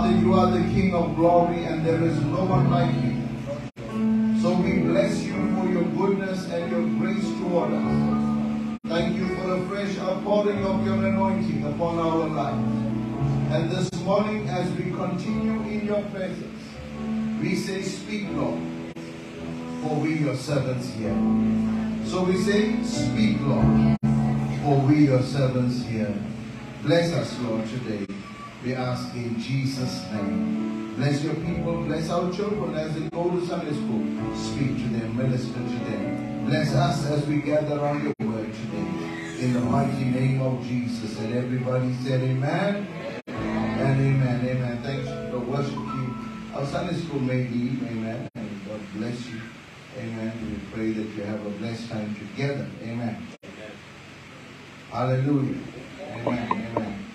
Father, you are the King of glory and there is no one like you. So we bless you for your goodness and your grace toward us. Thank you for the fresh outpouring of your anointing upon our lives. And this morning, as we continue in your presence, we say, Speak, Lord, for we your servants hear. So we say, Speak, Lord, for we your servants hear. Bless us, Lord, today. We ask in Jesus' name. Bless your people, bless our children as they go to Sunday school. Speak to them, minister to them. Bless us as we gather around your word today. In the mighty name of Jesus. And everybody said, Amen. And amen, amen. Thanks for worship team. Our Sunday school may leave, amen. And God bless you. Amen. We pray that you have a blessed time together. Amen. Hallelujah. Amen. Amen.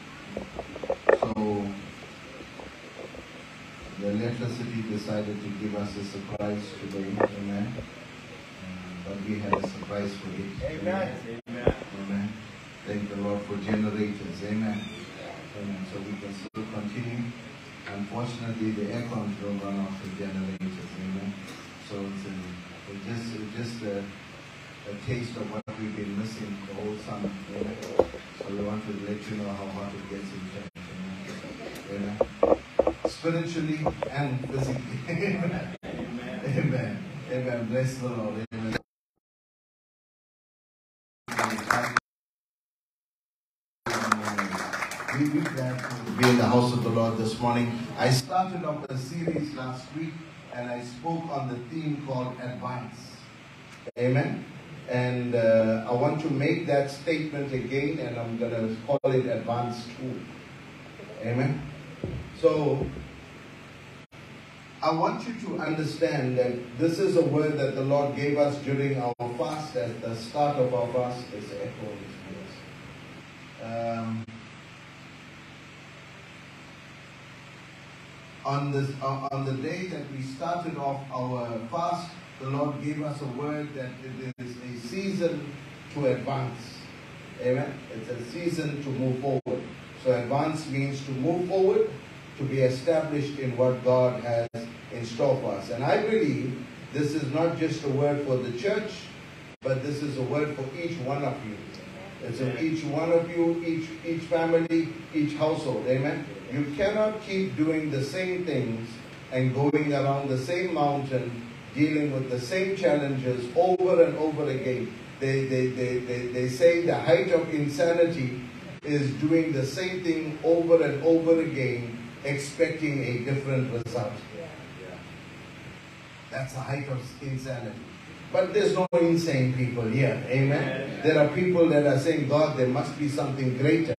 So the electricity decided to give us a surprise today. Amen. Uh, But we had a surprise for it. Amen. Amen. Amen. Thank the Lord for generators. Amen. Amen. So we can still continue. Unfortunately, the air control run off the generators. Amen. So it's, a, it's just, it's just a, a taste of what we've been missing the whole summer. Amen. So we want to let you know how hot it gets in church. Amen. Amen. Spiritually and physically. Amen. Amen. Amen. Bless the Lord. Amen. We be glad to be in the house of the Lord this morning. I started off a series last week and I spoke on the theme called Advance. Amen. And uh, I want to make that statement again and I'm going to call it Advance too. Amen. So I want you to understand that this is a word that the Lord gave us during our fast at the start of our fast. Echo this. Um, on this uh, on the day that we started off our fast, the Lord gave us a word that it is a season to advance. Amen. It's a season to move forward. So advance means to move forward, to be established in what God has in store for us. And I believe this is not just a word for the church, but this is a word for each one of you. It's for each one of you, each each family, each household. Amen. You cannot keep doing the same things and going around the same mountain, dealing with the same challenges over and over again. They, they, they, they, they say the height of insanity is doing the same thing over and over again, expecting a different result. That's the height of insanity. But there's no insane people here. Amen. There are people that are saying, God, there must be something greater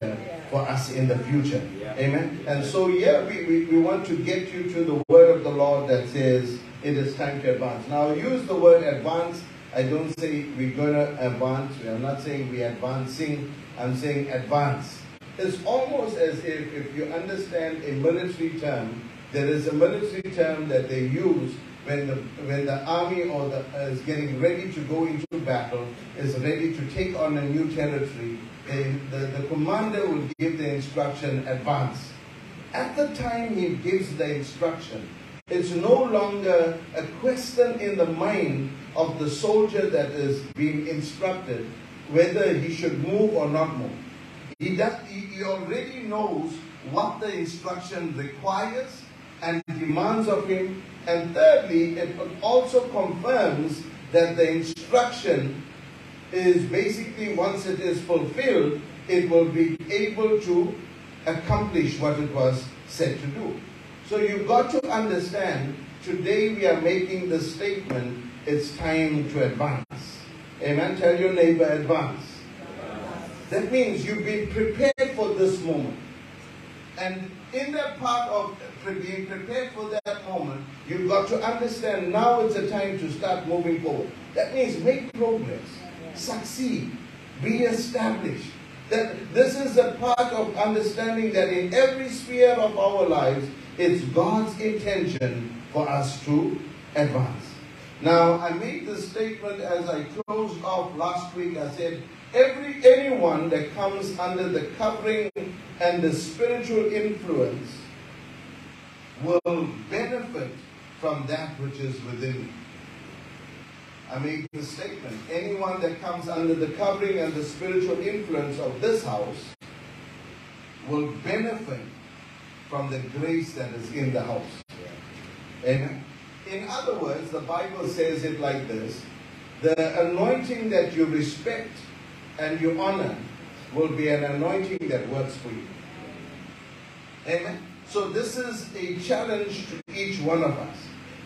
for us in the future. Amen. And so, yeah, we, we, we want to get you to the word of the Lord that says it is time to advance. Now, use the word advance. I don't say we're going to advance. I'm not saying we're advancing. I'm saying advance. It's almost as if, if you understand a military term, there is a military term that they use when the, when the army or the, uh, is getting ready to go into battle, is ready to take on a new territory. The, the, the commander will give the instruction advance. At the time he gives the instruction, it's no longer a question in the mind of the soldier that is being instructed whether he should move or not move. He, does, he, he already knows what the instruction requires and demands of him. And thirdly, it also confirms that the instruction is basically, once it is fulfilled, it will be able to accomplish what it was said to do. So you've got to understand, today we are making the statement, it's time to advance. Amen. Tell your neighbor, advance. That means you've been prepared for this moment. And in that part of being prepared for that moment, you've got to understand now it's a time to start moving forward. That means make progress, succeed, be established. That this is a part of understanding that in every sphere of our lives, it's God's intention for us to advance. Now, I made this statement as I closed off last week. I said, every anyone that comes under the covering and the spiritual influence will benefit from that which is within me. I make the statement anyone that comes under the covering and the spiritual influence of this house will benefit from the grace that is in the house. Amen. In other words, the Bible says it like this the anointing that you respect and you honor will be an anointing that works for you. Amen. So this is a challenge to each one of us.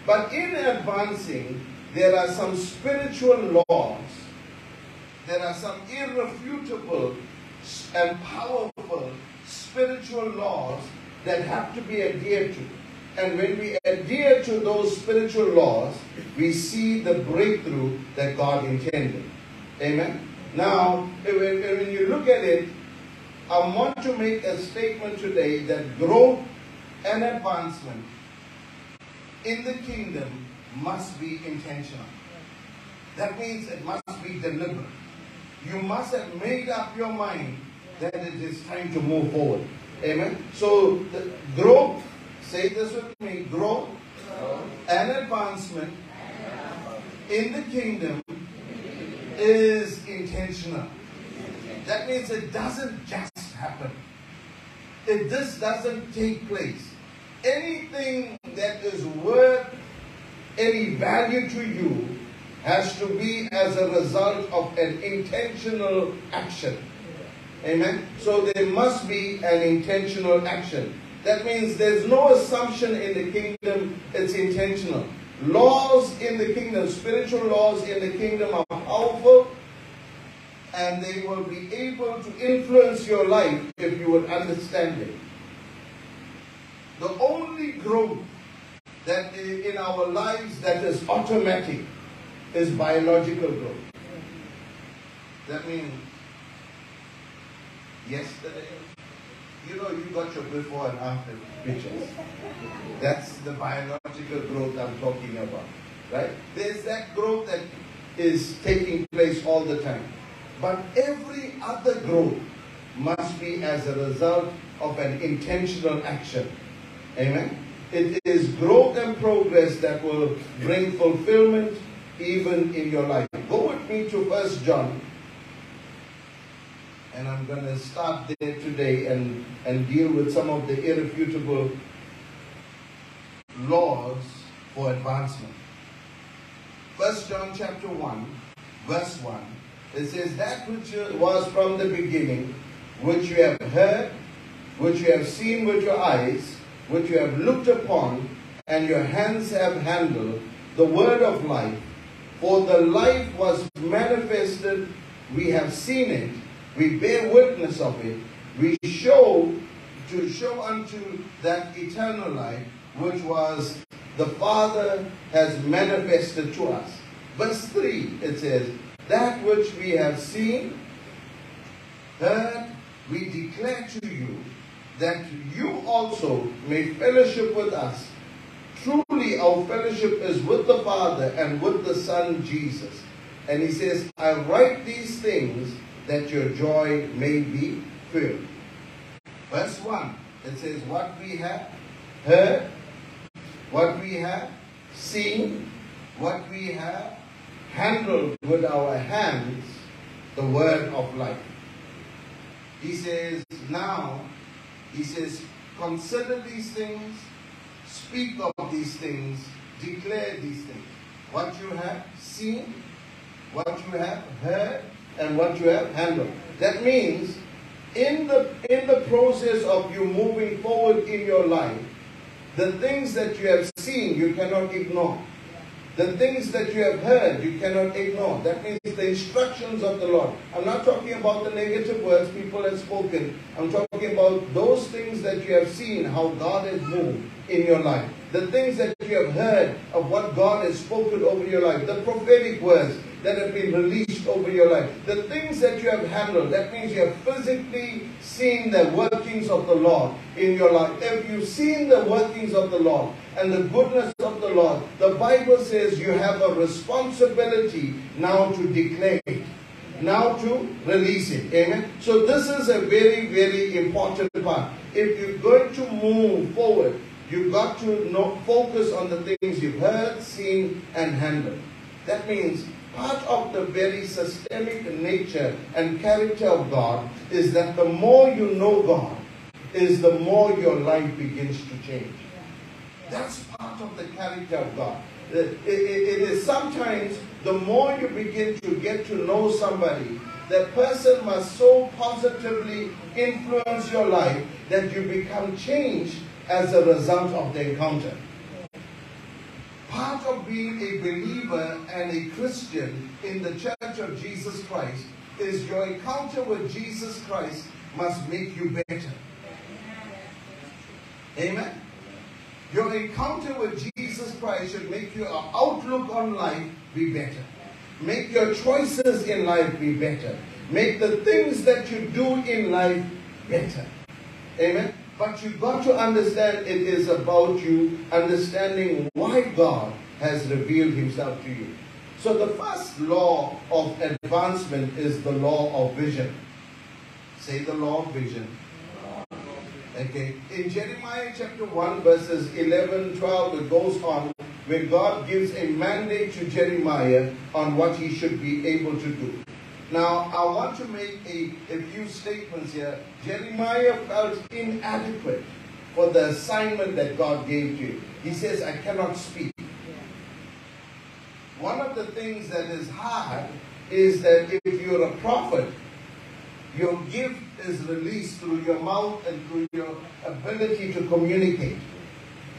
But in advancing, there are some spiritual laws. There are some irrefutable and powerful spiritual laws that have to be adhered to. And when we adhere to those spiritual laws, we see the breakthrough that God intended. Amen. Now, when, you look at it, I want to make a statement today that growth and advancement in the kingdom must be intentional. That means it must be deliberate. You must have made up your mind that it is time to move forward. Amen. So growth, say this with me, growth and advancement in the kingdom is intentional. That means it doesn't just happen. If this doesn't take place. Anything that is worth any value to you has to be as a result of an intentional action. Amen. So there must be an intentional action. That means there's no assumption in the kingdom, it's intentional. Laws in the kingdom, spiritual laws in the kingdom are powerful and they will be able to influence your life if you would understand it. The only growth that in our lives that is automatic is biological growth. That means yesterday, you know, you got your before and after pictures. That's the biological growth I'm talking about, right? There's that growth that is taking place all the time. But every other growth must be as a result of an intentional action. Amen? It is growth and progress that will bring fulfillment even in your life. Go with me to First John. And I'm going to start there today and, and deal with some of the irrefutable laws for advancement. First John chapter 1, verse 1. It says, That which was from the beginning, which you have heard, which you have seen with your eyes, which you have looked upon, and your hands have handled, the word of life. For the life was manifested, we have seen it, we bear witness of it, we show to show unto that eternal life, which was the Father has manifested to us. Verse 3, it says, That which we have seen, heard, we declare to you that you also may fellowship with us. Truly, our fellowship is with the Father and with the Son Jesus. And he says, I write these things that your joy may be filled. Verse 1, it says, What we have heard, what we have seen, what we have handled with our hands, the word of life. He says, Now, he says, consider these things, speak of these things, declare these things. What you have seen, what you have heard, and what you have handled. That means in the in the process of you moving forward in your life, the things that you have seen you cannot ignore. The things that you have heard, you cannot ignore. That means the instructions of the Lord. I'm not talking about the negative words people have spoken. I'm talking about those things that you have seen, how God has moved in your life. The things that you have heard of what God has spoken over your life. The prophetic words that have been released over your life. The things that you have handled. That means you have physically seen the workings of the Lord in your life. If you've seen the workings of the Lord and the goodness of the Lord, the Bible says you have a responsibility now to declare it. Now to release it. Amen. So this is a very, very important part. If you're going to move forward, you've got to know, focus on the things you've heard, seen, and handled. That means part of the very systemic nature and character of God is that the more you know God, is the more your life begins to change. That's part of the character of God. It, it- it is sometimes the more you begin to get to know somebody, that person must so positively influence your life that you become changed as a result of the encounter. Part of being a believer and a Christian in the Church of Jesus Christ is your encounter with Jesus Christ must make you better. Amen. Your encounter with Jesus Christ should make your outlook on life be better. Make your choices in life be better. Make the things that you do in life better. Amen. But you've got to understand it is about you understanding why God has revealed himself to you. So the first law of advancement is the law of vision. Say the law of vision. Okay. In Jeremiah chapter 1, verses 11, 12, it goes on where God gives a mandate to Jeremiah on what he should be able to do. Now, I want to make a, a few statements here. Jeremiah felt inadequate for the assignment that God gave to him. He says, I cannot speak. One of the things that is hard is that if you're a prophet, your gift is released through your mouth and through your ability to communicate.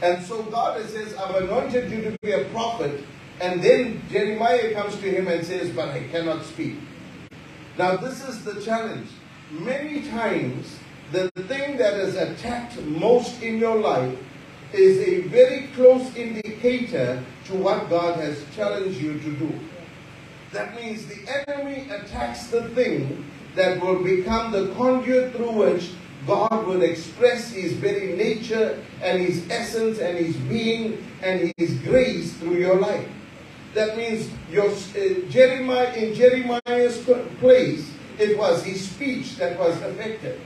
And so God says, I've anointed you to be a prophet. And then Jeremiah comes to him and says, But I cannot speak. Now, this is the challenge. Many times, the thing that is attacked most in your life is a very close indicator to what God has challenged you to do. That means the enemy attacks the thing that will become the conduit through which God will express His very nature and His essence and His being and His grace through your life. That means your uh, Jeremiah in Jeremiah's place, it was his speech that was affected.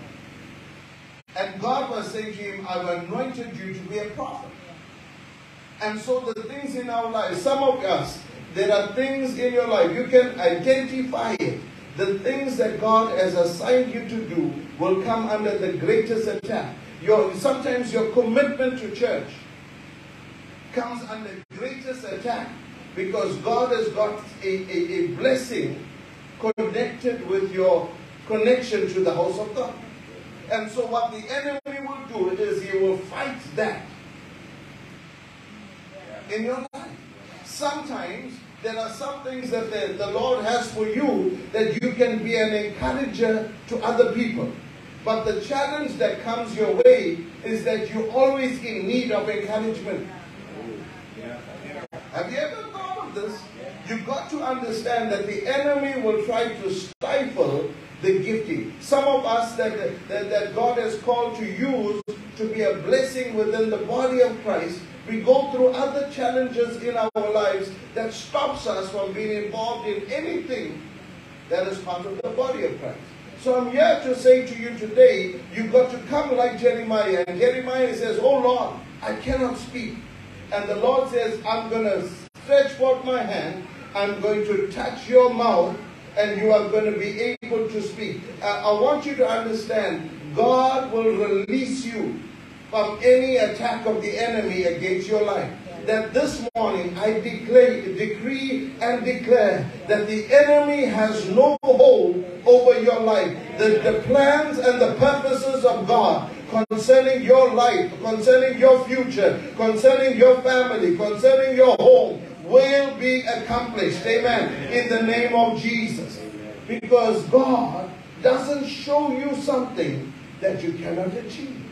And God was saying to him, I've anointed you to be a prophet. And so the things in our lives, some of us, there are things in your life, you can identify it. The things that God has assigned you to do will come under the greatest attack. Your, sometimes your commitment to church comes under greatest attack because God has got a, a, a blessing connected with your connection to the house of God. And so what the enemy will do is he will fight that in your life. Sometimes there are some things that the, the Lord has for you that you can be an encourager to other people. But the challenge that comes your way is that you're always in need of encouragement. Have you ever this? You've got to understand that the enemy will try to stifle the gifting. Some of us that, that, that God has called to use to be a blessing within the body of Christ, we go through other challenges in our lives that stops us from being involved in anything that is part of the body of Christ. So I'm here to say to you today, you've got to come like Jeremiah. And Jeremiah says, Oh Lord, I cannot speak. And the Lord says, I'm going to stretch forth my hand. I'm going to touch your mouth and you are going to be able to speak. Uh, I want you to understand, God will release you from any attack of the enemy against your life. That this morning I declare, decree and declare that the enemy has no hold over your life. The, the plans and the purposes of God concerning your life, concerning your future, concerning your family, concerning your home will be accomplished. Amen. In the name of Jesus. Because God doesn't show you something that you cannot achieve.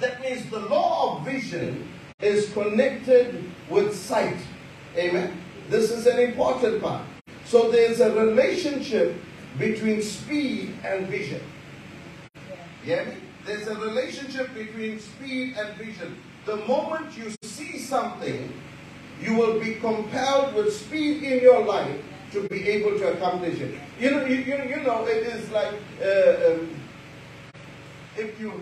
That means the law of vision is connected with sight. Amen. This is an important part. So there's a relationship between speed and vision. Yeah? There's a relationship between speed and vision. The moment you see something, you will be compelled with speed in your life to be able to accomplish it. You know, you, you, you know, it is like uh, um, if you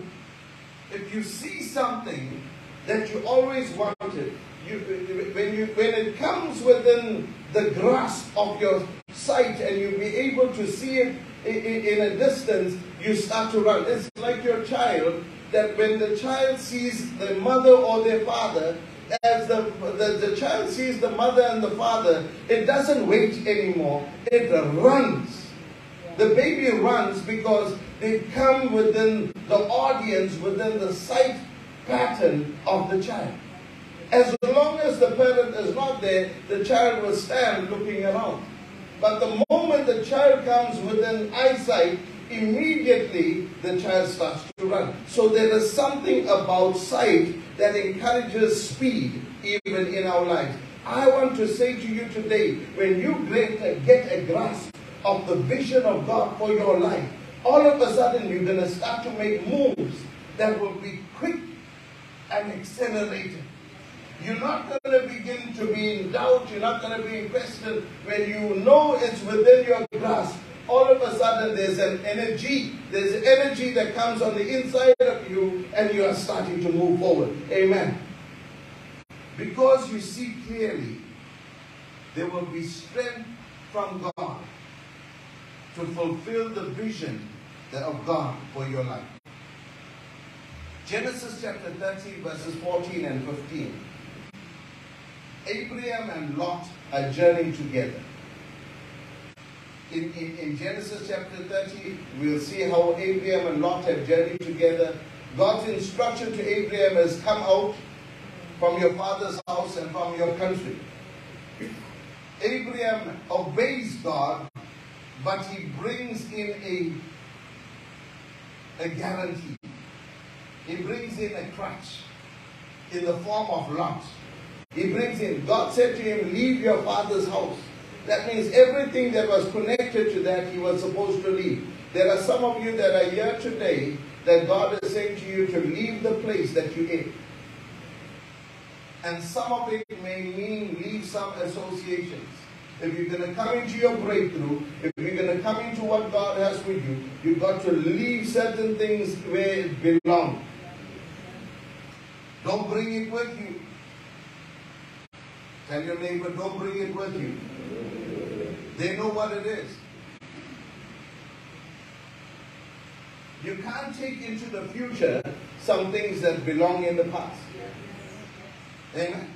if you see something that you always wanted, you, when you when it comes within the grasp of your sight and you be able to see it in, in a distance, you start to run. It's like your child that when the child sees the mother or their father, as the, the, the child sees the mother and the father, it doesn't wait anymore. It runs. The baby runs because they come within the audience, within the sight pattern of the child. As long as the parent is not there, the child will stand looking around. But the moment the child comes within eyesight, immediately the child starts to run. So there is something about sight that encourages speed even in our lives. I want to say to you today, when you get a grasp of the vision of God for your life, all of a sudden you're going to start to make moves that will be quick and accelerated. You're not going to begin to be in doubt. You're not going to be in question when you know it's within your grasp. All of a sudden, there's an energy. There's energy that comes on the inside of you, and you are starting to move forward. Amen. Because you see clearly, there will be strength from God to fulfill the vision of God for your life. Genesis chapter 30, verses 14 and 15. Abraham and Lot are journeying together. In, in, in, Genesis chapter 30, we'll see how Abraham and Lot have journeyed together. God's instruction to Abraham has come out from your father's house and from your country. Abraham obeys God, but he brings in a, a guarantee. He brings in a crutch in the form of Lot. He brings in, God said to him, leave your father's house. That means everything that was connected to that he was supposed to leave. There are some of you that are here today that God is saying to you to leave the place that you're in. And some of it may mean leave some associations. If you're going to come into your breakthrough, if you're going to come into what God has for you, you've got to leave certain things where it belongs. Don't bring it with you. Tell your neighbor, don't bring it with you. They know what it is. You can't take into the future some things that belong in the past. Amen.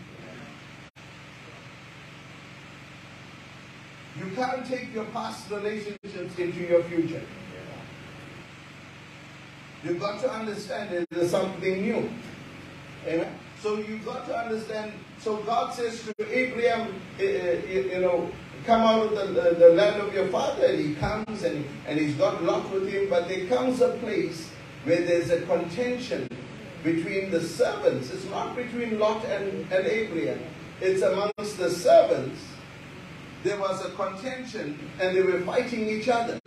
You can't take your past relationships into your future. You've got to understand it is something new. Amen. So you've got to understand. So God says to Abraham, uh, you know, come out of the, the, land of your father. And he comes and, and he's got Lot with him. But there comes a place where there's a contention between the servants. It's not between Lot and, and Abraham. It's amongst the servants there was a contention and they were fighting each other.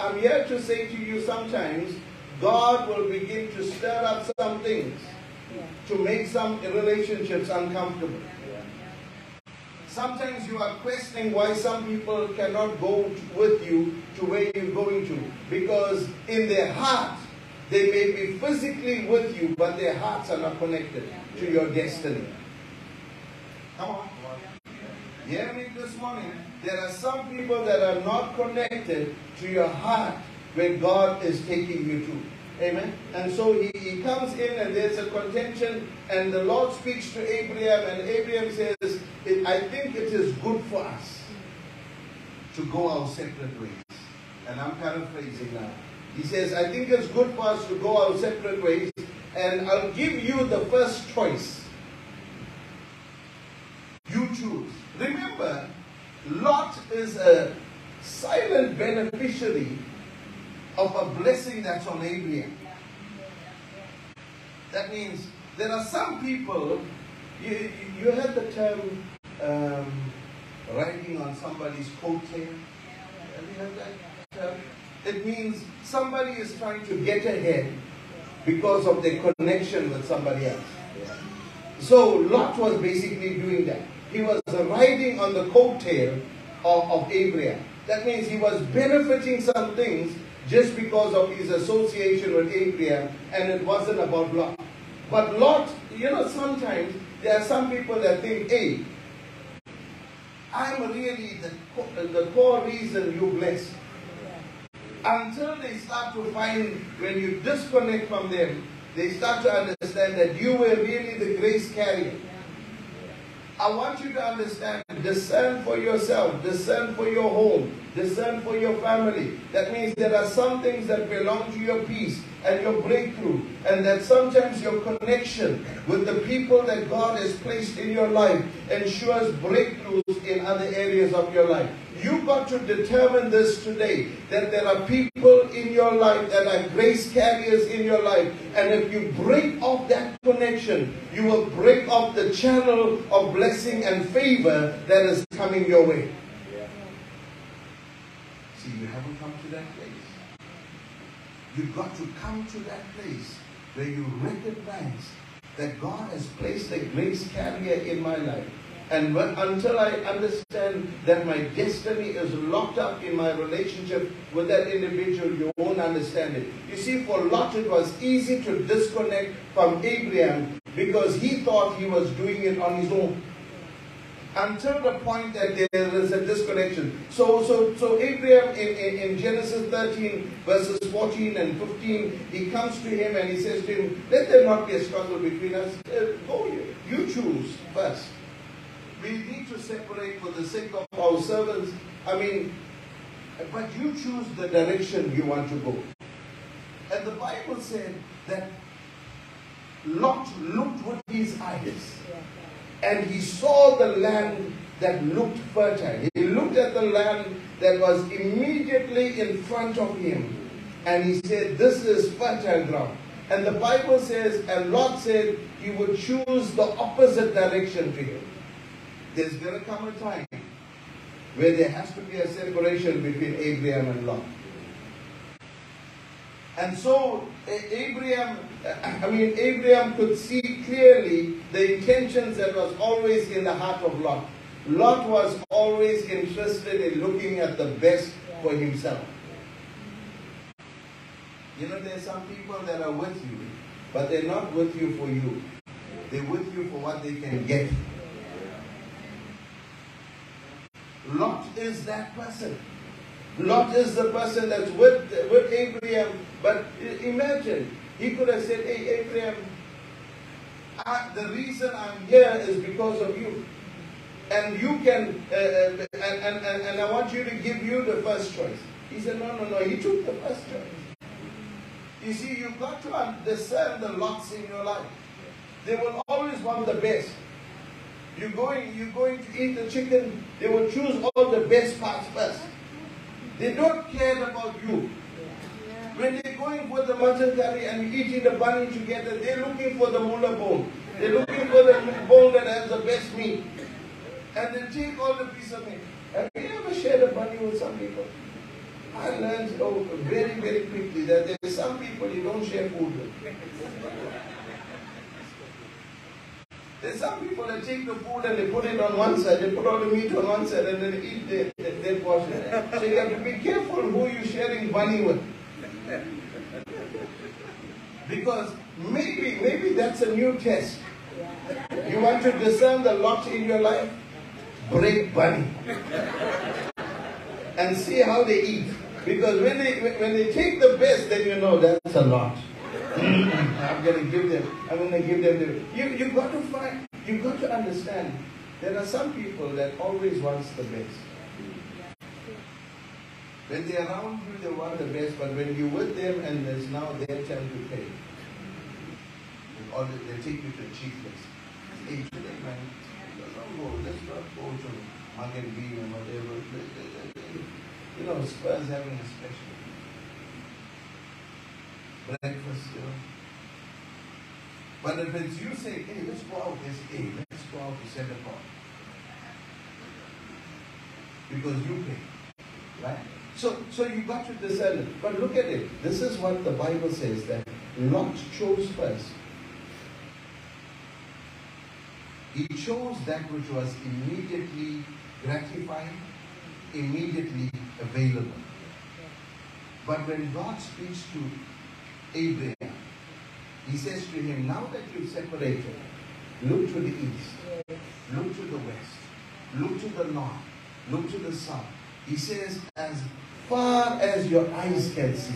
I'm here to say to you sometimes God will begin to stir up some things to make some relationships uncomfortable. Sometimes you are questioning why some people cannot go with you to where you're going to because in their heart they may be physically with you but their hearts are not connected to your destiny. Come on. Hear me this morning. There are some people that are not connected to your heart where God is taking you to. Amen. And so he, he comes in and there's a contention and the Lord speaks to Abraham and Abraham says, I think it is good for us to go our separate ways. And I'm paraphrasing now. He says, I think it's good for us to go our separate ways and I'll give you the first choice. You choose. Remember, Lot is a silent beneficiary of a blessing that's on Abraham. That means there are some people, you, you, heard the term um, riding on somebody's coattail? Have you heard that term? It means somebody is trying to get ahead because of their connection with somebody else. So Lot was basically doing that. He was riding on the coattail of, of Abraham. That means he was benefiting some things just because of his association with Abraham, and it wasn't about Lot. But Lot, you know, sometimes there are some people that think, hey, I'm really the, the core reason you blessed. Until they start to find, when you disconnect from them, they start to understand that you were really the grace carrier. I want you to understand, discern for yourself, discern for your home, discern for your family. That means there are some things that belong to your peace and your breakthrough, and that sometimes your connection with the people that God has placed in your life ensures breakthroughs in other areas of your life. You got to determine this today that there are people in your life that are grace carriers in your life, and if you break off that connection, you will break off the channel of blessing and favor that is coming your way. See, you haven't come to that place. You've got to come to that place where you recognize that God has placed a grace carrier in my life. And when, until I understand that my destiny is locked up in my relationship with that individual, you won't understand it. You see, for Lot, it was easy to disconnect from Abraham because he thought he was doing it on his own until the point that there is a disconnection. So, so, so Abraham in, in, in Genesis 13, verses 14 and 15, he comes to him and he says to him, Let there not be a struggle between us. Uh, Go, you, you choose first. We need to separate for the sake of our servants. I mean, but you choose the direction you want to go. And the Bible said that Lot looked with his eyes and he saw the land that looked fertile. He looked at the land that was immediately in front of him, and he said, This is fertile ground. And the Bible says, and Lot said he would choose the opposite direction to him. There's going to come a time where there has to be a separation between Abraham and Lot. And so Abraham, I mean, Abraham could see clearly the intentions that was always in the heart of Lot. Lot was always interested in looking at the best for himself. You know, there's some people that are with you, but they're not with you for you. They're with you for what they can get. Lot is that person. Lot is the person that's with, with Abraham. But imagine, he could have said, Hey, Abraham, I, the reason I'm here is because of you. And you can, uh, uh, and, and, and, and I want you to give you the first choice. He said, No, no, no, he took the first choice. You see, you've got to understand the lots in your life. They will always want the best. You're going, you're going to eat the chicken, they will choose all the best parts first. They don't care about you. When they're going for the mutton curry and eating the bunny together, they're looking for the mullah bone. They're looking for the bone that has the best meat. And they take all the piece of meat. Have you ever shared a bunny with some people? I learned oh, very, very quickly that there's some people you don't share food with. There's some people that take the food and they put it on one side, they put all the meat on one side and then eat the, the dead portion. So you have to be careful who you're sharing bunny with. Because maybe, maybe that's a new test. You want to discern the lot in your life? Break bunny. And see how they eat. Because when they when they take the best, then you know that's a lot. I'm gonna give them, I'm gonna give them the you you got to find you've got to understand there are some people that always wants the best. When they're around you, they want the best, but when you're with them and there's now their turn to pay, or they, take you to list. Hey, today, man, don't go, let's not go to and Bean and whatever. You know, Spurs having a special breakfast, you know. But if it's you say, hey, let's go out, let's, hey, let's go out to Center Park. Because you pay. Right? So, so you got to discern it. But look at it. This is what the Bible says that Lot chose first. He chose that which was immediately gratifying, immediately available. But when God speaks to Abraham, he says to him, Now that you've separated, look to the east, look to the west, look to the north, look to the south. He says, As far as your eyes can see.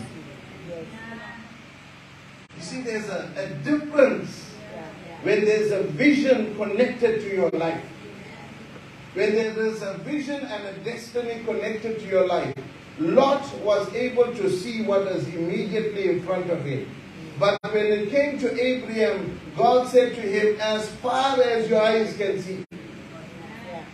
You see, there's a, a difference when there's a vision connected to your life. When there is a vision and a destiny connected to your life. Lot was able to see what is immediately in front of him. But when it came to Abraham, God said to him, as far as your eyes can see.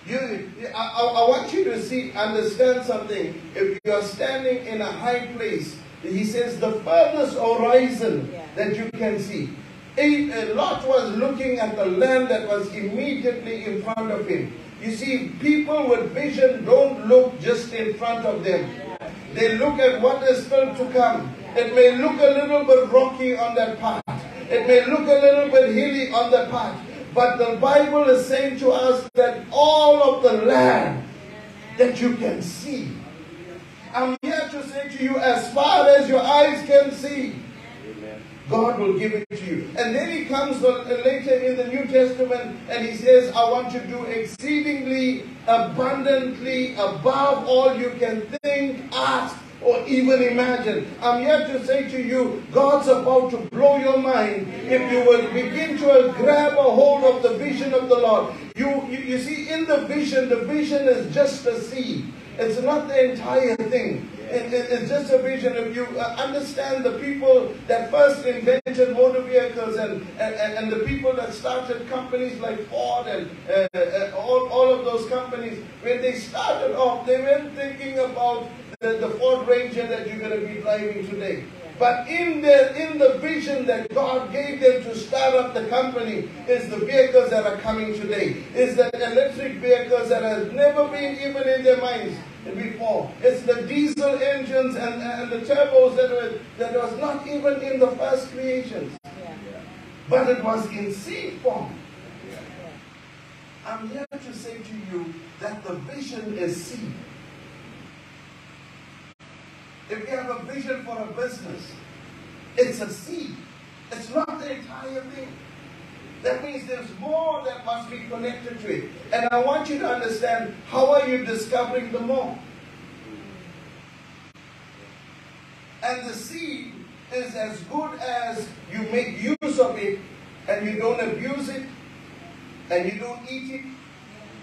You, I, I want you to see, understand something. If you are standing in a high place, he says the furthest horizon Yeah. that you can see. A Lot was looking at the land that was immediately in front of him. You see, people with vision don't look just in front of them. They look at what is still to come. It may look a little bit rocky on that path. It may look a little bit hilly on that path. But the Bible is saying to us that all of the land that you can see. I'm here to say to you, as far as your eyes can see, God will give it to you. And then he comes uh, later in the New Testament and he says, I want you to do exceedingly abundantly above all you can think, ask, or even imagine. I'm here to say to you, God's about to blow your mind if you will begin to grab a hold of the vision of the Lord. You, you, you see, in the vision, the vision is just a seed. It's not the entire thing. It- it- it's just a vision. If you uh, understand the people that first invented motor vehicles and, and, and, and the people that started companies like Ford and uh, uh, all, all of those companies, when they started off, they weren't thinking about the, the Ford Ranger that you're going to be driving today. But in the in the vision that God gave them to start up the company is the vehicles that are coming today. Is the electric vehicles that have never been even in their minds before. It's the diesel engines and, and the turbos that were that was not even in the first creations. But it was in seed form. I'm here to say to you that the vision is seed. If you have a vision for a business, it's a seed. It's not the entire thing. That means there's more that must be connected to it. And I want you to understand how are you discovering the more? And the seed is as good as you make use of it and you don't abuse it and you don't eat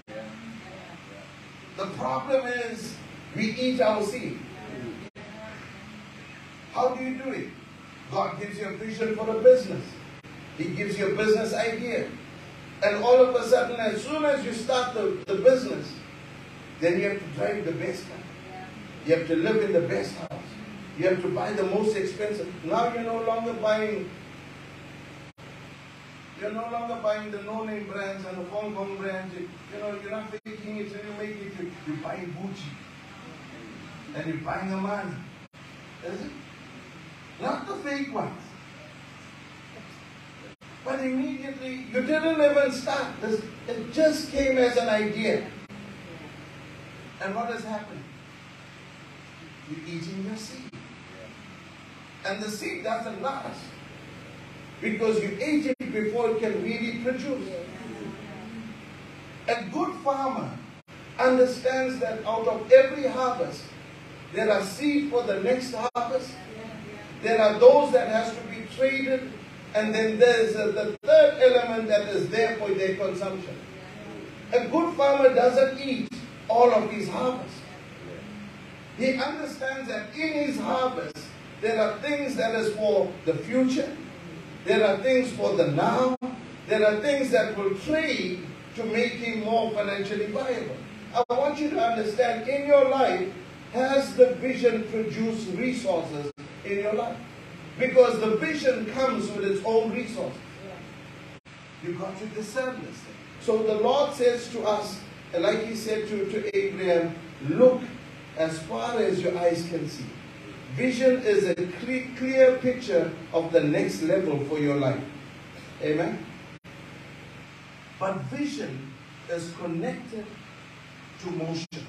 it. The problem is we eat our seed. How do you do it? God gives you a vision for a business. He gives you a business idea. And all of a sudden, as soon as you start the, the business, then you have to drive the best car. You have to live in the best house. You have to buy the most expensive. Now you're no longer buying You're no longer buying the no-name brands and the Hong Kong brands. You, you know, you're not faking it till you make it. You, you're buying Gucci. And you're buying Armani. Is it? Not the fake ones. But immediately, you didn't even start. This, it just came as an idea. And what has happened? You're eating your seed. And the seed doesn't last. Because you ate it before it can really produce. A good farmer understands that out of every harvest, there are seed for the next harvest. There are those that has to be traded. And then there's uh, the third element that is there for their consumption. A good farmer doesn't eat all of his harvest. He understands that in his harvest, there are things that is for the future. There are things for the now. There are things that will trade to make him more financially viable. I want you to understand in your life, has the vision produced resources in your life? Because the vision comes with its own resources. You've got to discern this thing. So the Lord says to us, like he said to, to Abraham, look as far as your eyes can see. Vision is a clear, clear picture of the next level for your life. Amen? But vision is connected to motion.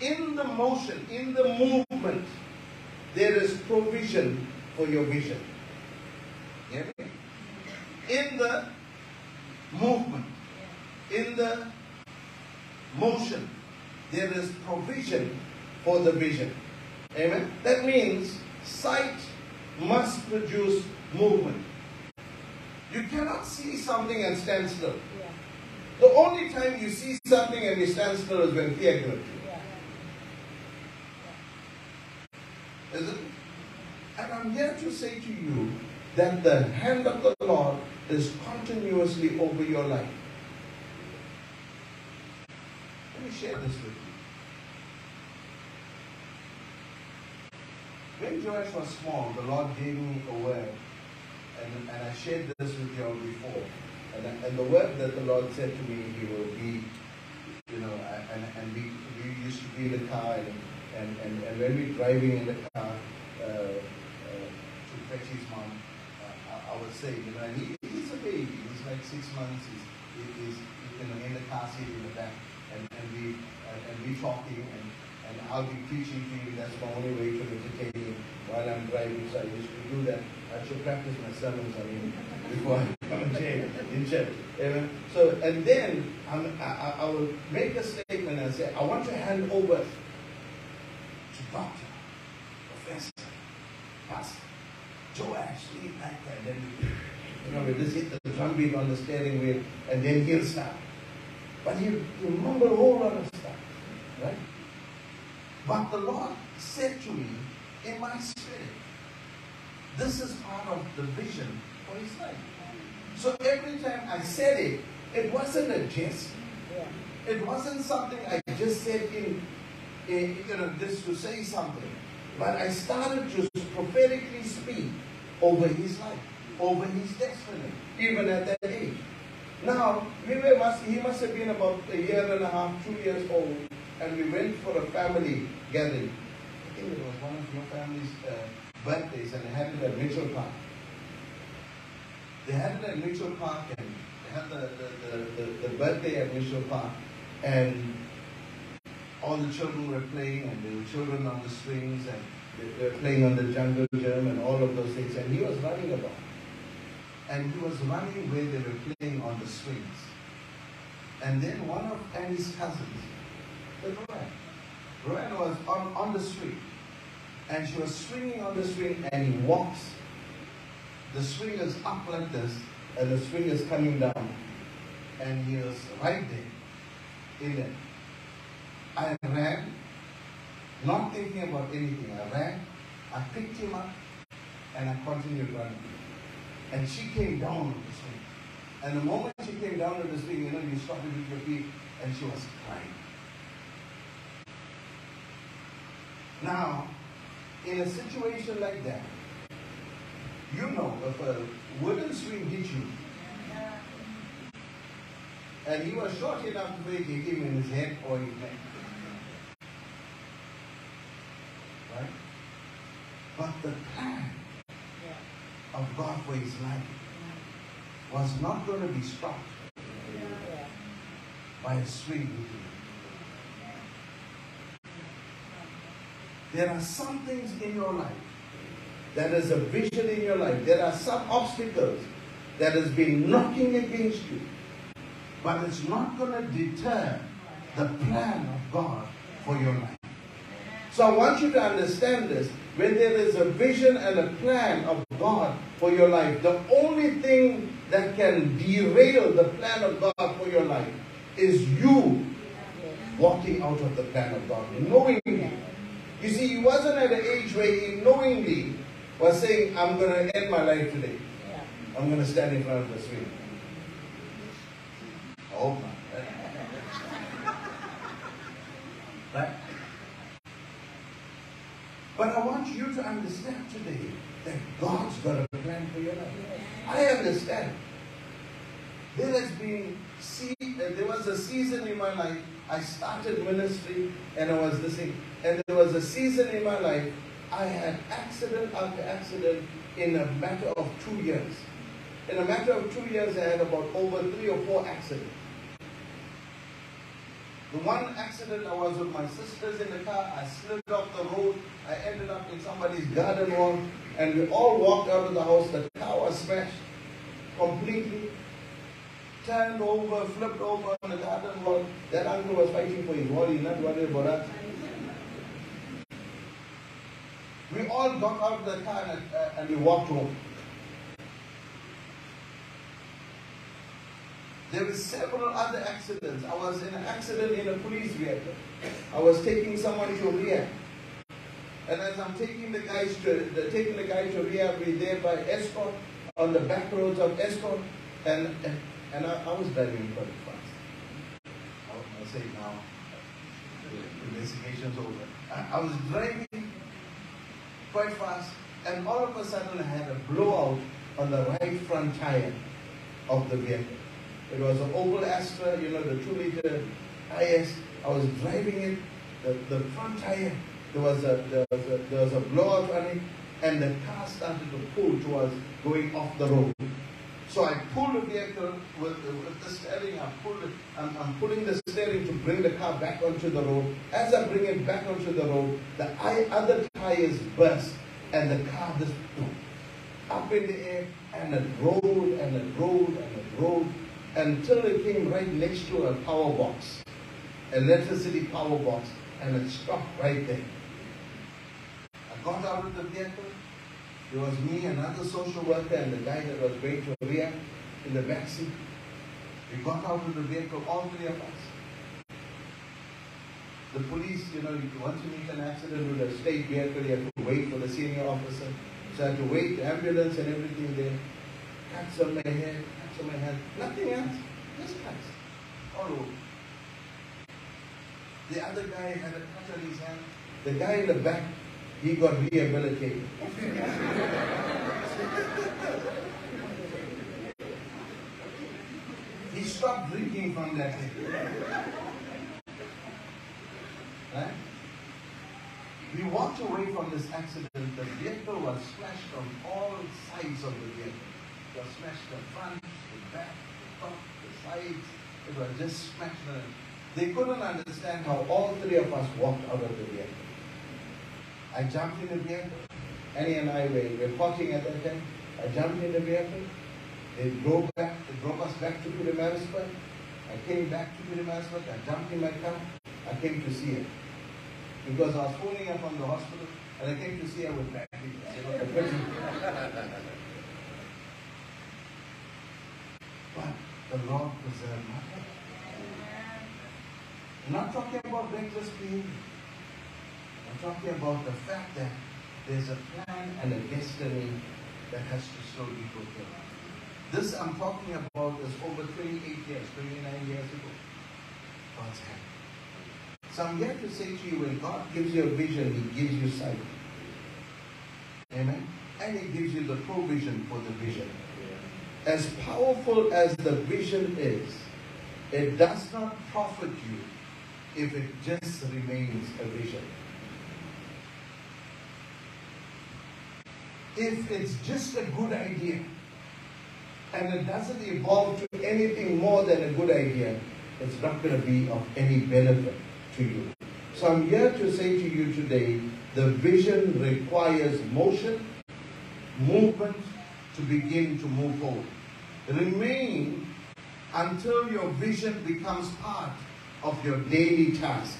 In the motion, in the movement, there is provision for your vision. Me? In the movement, in the motion, there is provision for the vision. Amen? That means sight must produce movement. You cannot see something and stand still. The only time you see something and you stand still is when fear grips you. Is it? And I'm here to say to you that the hand of the Lord is continuously over your life. Let me share this with you. When Joash was small, the Lord gave me a word, and, and I shared this with you all before. And, and the word that the Lord said to me, He will be, you know, and, and we, we used to be in the car, and, and, and, and when we're driving in the car uh, uh, to fetch his mom, uh, I, would say, you know, and he, he's a baby, he's like six months, he's, he's you know, in the car seat in the back, and, and we and, we talking, and, and I'll be preaching to you. That's my only way to entertain him while I'm driving. So I used to do that. I should practice my sermons I mean, before I come in jail, In church. Amen. So and then I'm, I, I, I will make a statement and say, I want to hand over to doctor, professor, pastor, Joash, lead like that. And then you know, we just hit the drum beat on the steering wheel, and then he'll start. But he you remember a whole lot stuff, right? But the Lord said to me in my spirit, this is part of the vision for his life. So every time I said it, it wasn't a jest. It wasn't something I just said in you know, just to say something. But I started to prophetically speak over his life, over his destiny, even at that age. Now, we were must, he must have been about a year and a half, two years old, and we went for a family gathering. I think it was one of your family's uh, birthdays, and they had it at Mitchell Park. They had it at Mitchell Park, and had the, the, the, the, the birthday at Mitchell Park, and all the children were playing, and there were children on the swings, and they, were playing on the jungle gym, and all of those things, and he was running about and he was running where they were playing on the swings. And then one of Annie's cousins, the Rowan was on, on the swing. And she was swinging on the swing and he walks. The swing is up like this and the swing is coming down. And he was right there in it. I ran, not thinking about anything. I ran, I picked him up, and I continued running. And she came down on the swing. And the moment she came down on the swing, you know, you started with your feet, and she was crying. Now, in a situation like that, You know, if a wooden swing hit you, and he was short enough to hit him in his head or in his neck. Right? But the plan of God for his life was not going to be stopped by a swing. There are some things in your life that is a vision in your life. There are some obstacles that has been knocking against you. But it's not going to deter the plan of God for your life. So I want you to understand this. When there is a vision and a plan of God for your life, the only thing that can derail the plan of God for your life is you walking out of the plan of God, knowingly. You see, he wasn't at an age where he knowingly was saying, I'm going to end my life today. I'm going to stand in front of the screen. Hope not. Right? But I want you to understand today that God's got a plan for your life. I understand. There has been there was a season in my life. I started ministry and I was listening, and there was a season in my life I had accident after accident in a matter of two years. In a matter of two years, I had about over three or four accidents. The one accident I was with my sisters in the car, I slipped off the road, I ended up in somebody's garden wall, and we all walked out of the house. The car was smashed completely, turned over, flipped over on the garden wall. That uncle was fighting for his he's not worried about us. We all got out of the car and, uh, and we walked home. There were several other accidents. I was in an accident in a police vehicle. I was taking someone to rehab. And as I'm taking the guys to the, taking the guy to rehab, we're there by Estcourt on the back roads of Estcourt, and and, I, I was driving quite fast. I'll, I'll say now, the investigation's over. I, I was driving quite fast, and all of a sudden I had a blowout on the right front tire of the vehicle. It was an Opel Astra, you know, the two liter IS. I was driving it, the, the front tire, there was, a, there, was a, there was a blowout on it, and the car started to pull towards going off the road. So I pulled the vehicle with, with the steering, I pulled it, I'm, I'm pulling the steering to bring the car back onto the road. As I bring it back onto the road, the other tires burst, and the car just up in the air, and it rolled, and it rolled, and it rolled, until it came right next to a power box, electricity power box, and it stopped right there. I got out of the vehicle. There was me, another social worker, and the guy that was going to Ria in the back seat. We got out of the vehicle, all three of us. The police, you know, once you meet an accident with a state vehicle, you have to wait for the senior officer. So I had to wait, the ambulance and everything there. Cuts on my head, on my hand, nothing else. Just cuts. All over. The other guy had a cut on his hand. The guy in the back, he got rehabilitated. he stopped drinking from that day. Right? We walked away from this accident. The vehicle was smashed on all sides of the vehicle. It was smashed the front, back, the the sides. It was just smashed. They couldn't understand how all three of us walked out of the vehicle. I jumped in the vehicle. Annie and I were, were talking at that time. I jumped in the vehicle. They drove back, they drove us back to Pietermaritzburg. I came back to Pietermaritzburg. I jumped in my car. I came to see her. Because I was phoning her from the hospital and I came to see her with baggage. You know, the prison. But the Lord preserved my life. I'm not talking about reckless behavior. I'm talking about the fact that there's a plan and a destiny that has to slowly fulfill. This I'm talking about is over 28 years, 29 years ago. God's hand. So I'm here to say to you, when God gives you a vision, He gives you sight. Amen. and He gives you the provision for the vision. As powerful as the vision is, it does not profit you if it just remains a vision. If it's just a good idea and it doesn't evolve to anything more than a good idea, it's not going to be of any benefit to you. So I'm here to say to you today the vision requires motion, movement to begin to move forward. Remain until your vision becomes part of your daily task.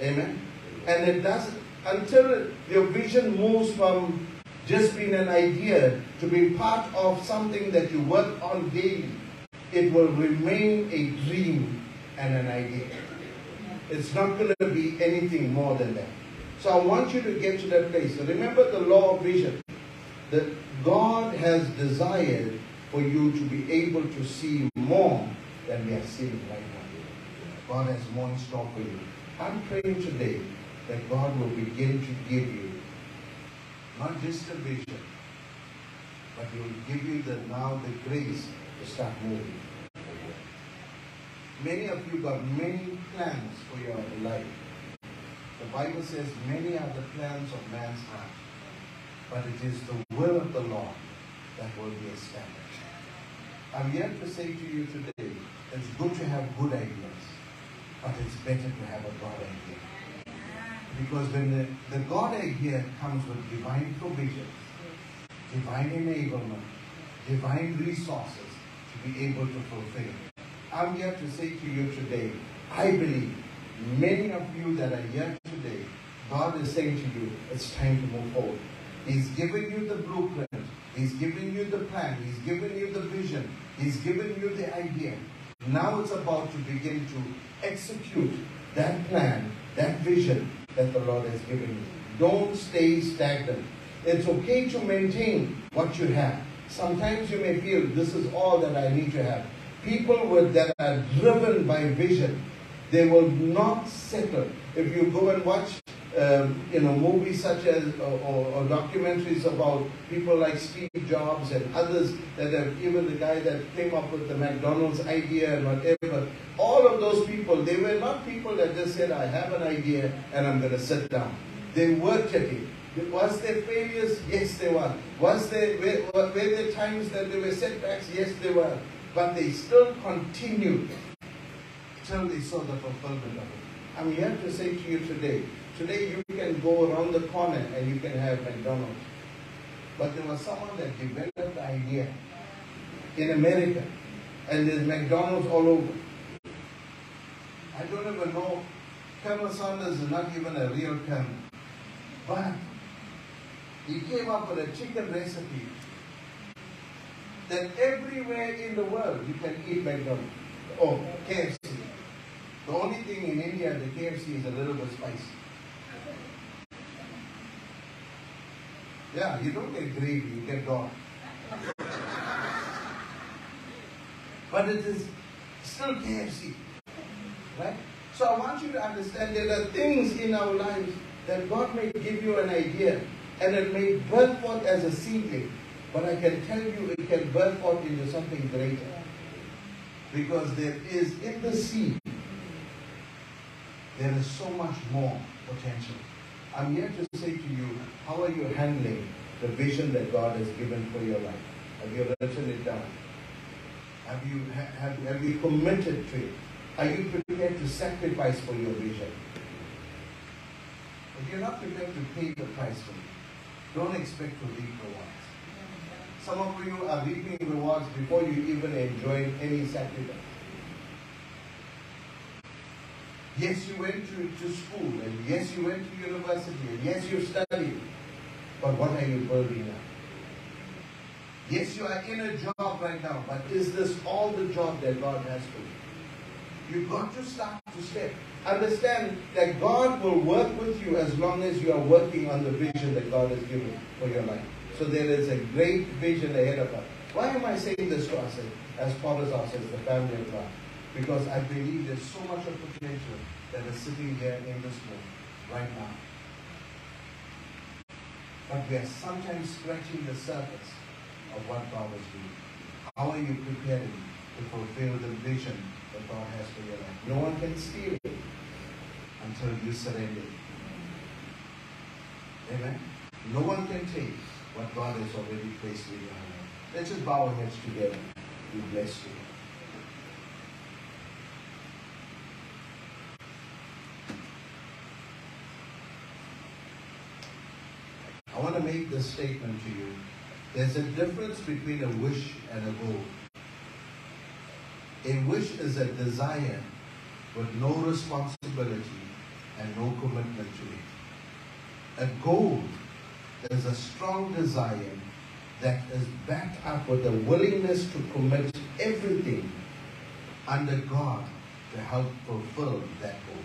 Amen. And it doesn't until your vision moves from just being an idea to be part of something that you work on daily. It will remain a dream and an idea. It's not going to be anything more than that. So I want you to get to that place. Remember the law of vision. That God has desired for you to be able to see more than we are seeing right now. God has more in store for you. I'm praying today that God will begin to give you not just a vision, but He will give you the now the grace to start moving. Many of you got many plans for your life. The Bible says many are the plans of man's heart, but it is the will of the Lord that will be established. I'm here to say to you today, it's good to have good ideas, but it's better to have a God idea. Because when the, the God idea comes with divine provision, divine enablement, divine resources to be able to fulfill. I'm here to say to you today, I believe many of you that are here today, God is saying to you, it's time to move forward. He's given you the blueprint. He's given you the plan. He's given you the vision. He's given you the idea. Now it's about to begin to execute that plan, that vision that the Lord has given you. Don't stay stagnant. It's okay to maintain what you have. Sometimes you may feel this is all that I need to have. People with, that are driven by vision, they will not settle. If you go and watch um, you know, movies such as or, or, documentaries about people like Steve Jobs and others that have even the guy that came up with the McDonald's idea and whatever. All of those people, they were not people that just said, "I have an idea and I'm going to sit down." They worked at it. Was there failures? Yes, there were. Was there were, were there times that there were setbacks? Yes, there were. But they still continued till they saw the fulfillment of it. I'm here to say to you today, Today you can go around the corner and you can have McDonald's. But there was someone that developed the idea in America. And there's McDonald's all over. I don't even know. Colonel Sanders is not even a real colonel. But he came up with a chicken recipe that everywhere in the world you can eat McDonald's. Oh, KFC. The only thing in India, the KFC is a little bit spicy. Yeah, you don't get gravy, you get God. but it is still KFC. Right? So I want you to understand there are things in our lives that God may give you an idea and it may burn forth as a seedling. But I can tell you it can burn forth into something greater. Because there is in the seed, there is so much more potential. I'm here to say to you, how are you handling the vision that God has given for your life? Have you written it down? Have you, have, have you committed to it? Are you prepared to sacrifice for your vision? If you're not prepared to pay the price for it, don't expect to reap rewards. Some of you are reaping rewards before you even enjoy any sacrifice. Yes, you went to, to school, and yes, you went to university, and yes, you studied. But what are you building now? Yes, you are in a job right now, but is this all the job that God has for you? You've got to start to step. Understand that God will work with you as long as you are working on the vision that God has given for your life. So there is a great vision ahead of us. Why am I saying this to us as Paul as us, as the family of God? Because I believe there's so much of potential that is sitting here in this room right now. but we are sometimes scratching the surface of what God is doing. How are you preparing to fulfill the vision that God has for your life? No one can steal it until you surrender. Amen. No one can take what God has already placed in your hand. Let's just bow our heads together. We bless you. I want to make this statement to you. There's a difference between a wish and a goal. A wish is a desire with no responsibility and no commitment to it. A goal is a strong desire that is backed up with a willingness to commit everything under God to help fulfill that goal.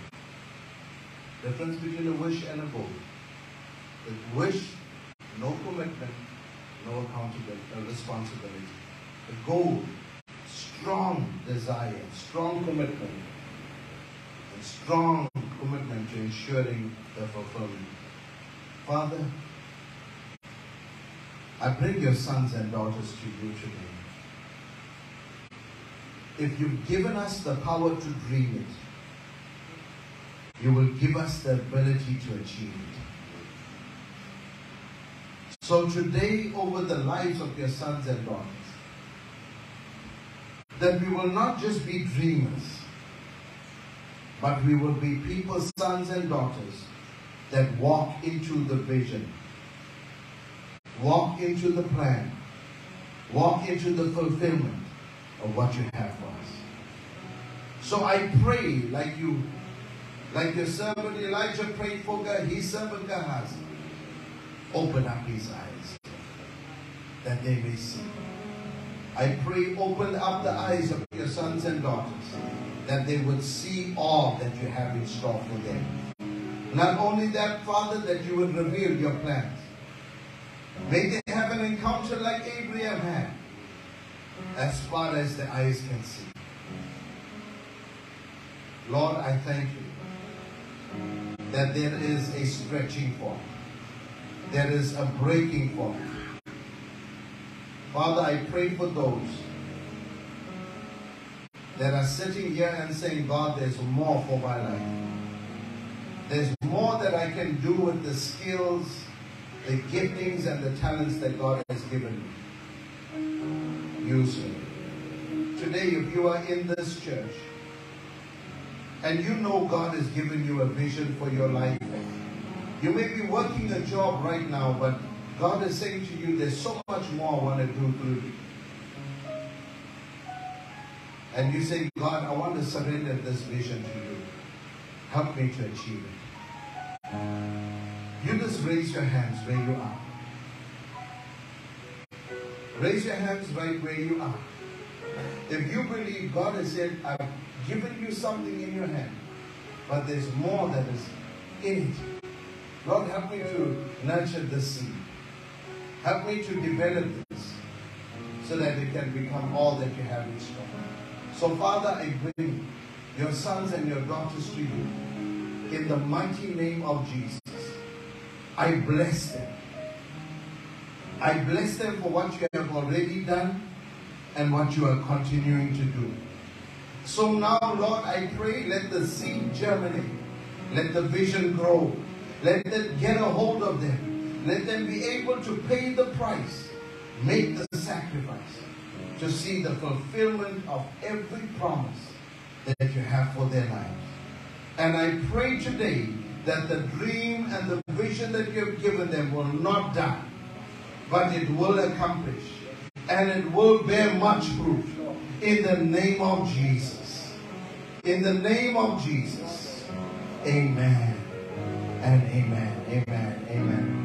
Difference between a wish and a goal. The wish, no commitment, no accountability, no responsibility. The goal, strong desire, strong commitment, and strong commitment to ensuring the fulfillment. Father, I bring your sons and daughters to you today. If you've given us the power to dream it, you will give us the ability to achieve it. So today, over the lives of your sons and daughters, that we will not just be dreamers, but we will be people's sons and daughters that walk into the vision, walk into the plan, walk into the fulfillment of what you have for us. So I pray like you, like your servant Elijah prayed for God, his servant Gehazi, open up his eyes that they may see. I pray open up the eyes of your sons and daughters that they would see all that you have in store for them. Not only that, Father, that you would reveal your plans. May they have an encounter like Abraham had, as far as the eyes can see. Lord, I thank you that there is a stretching forth. There is a breaking point. Father, I pray for those that are sitting here and saying, God, there's more for my life. There's more that I can do with the skills, the giftings, and the talents that God has given me. Use me. Today, if you are in this church and you know God has given you a vision for your life, you may be working a job right now, but God is saying to you, there's so much more I want to do through you. And you say, God, I want to surrender this vision to you. Help me to achieve it. You just raise your hands where you are. Raise your hands right where you are. If you believe God has said, I've given you something in your hand, but there's more that is in it. Lord, help me to nurture this seed. Help me to develop this so that it can become all that you have in store. So, Father, I bring your sons and your daughters to you in the mighty name of Jesus. I bless them. I bless them for what you have already done and what you are continuing to do. So now, Lord, I pray, let the seed germinate. Let the vision grow. Let them get a hold of them. Let them be able to pay the price, make the sacrifice to see the fulfillment of every promise that you have for their lives. And I pray today that the dream and the vision that you have given them will not die, but it will accomplish and it will bear much fruit in the name of Jesus. In the name of Jesus. Amen and amen. Amen. Amen.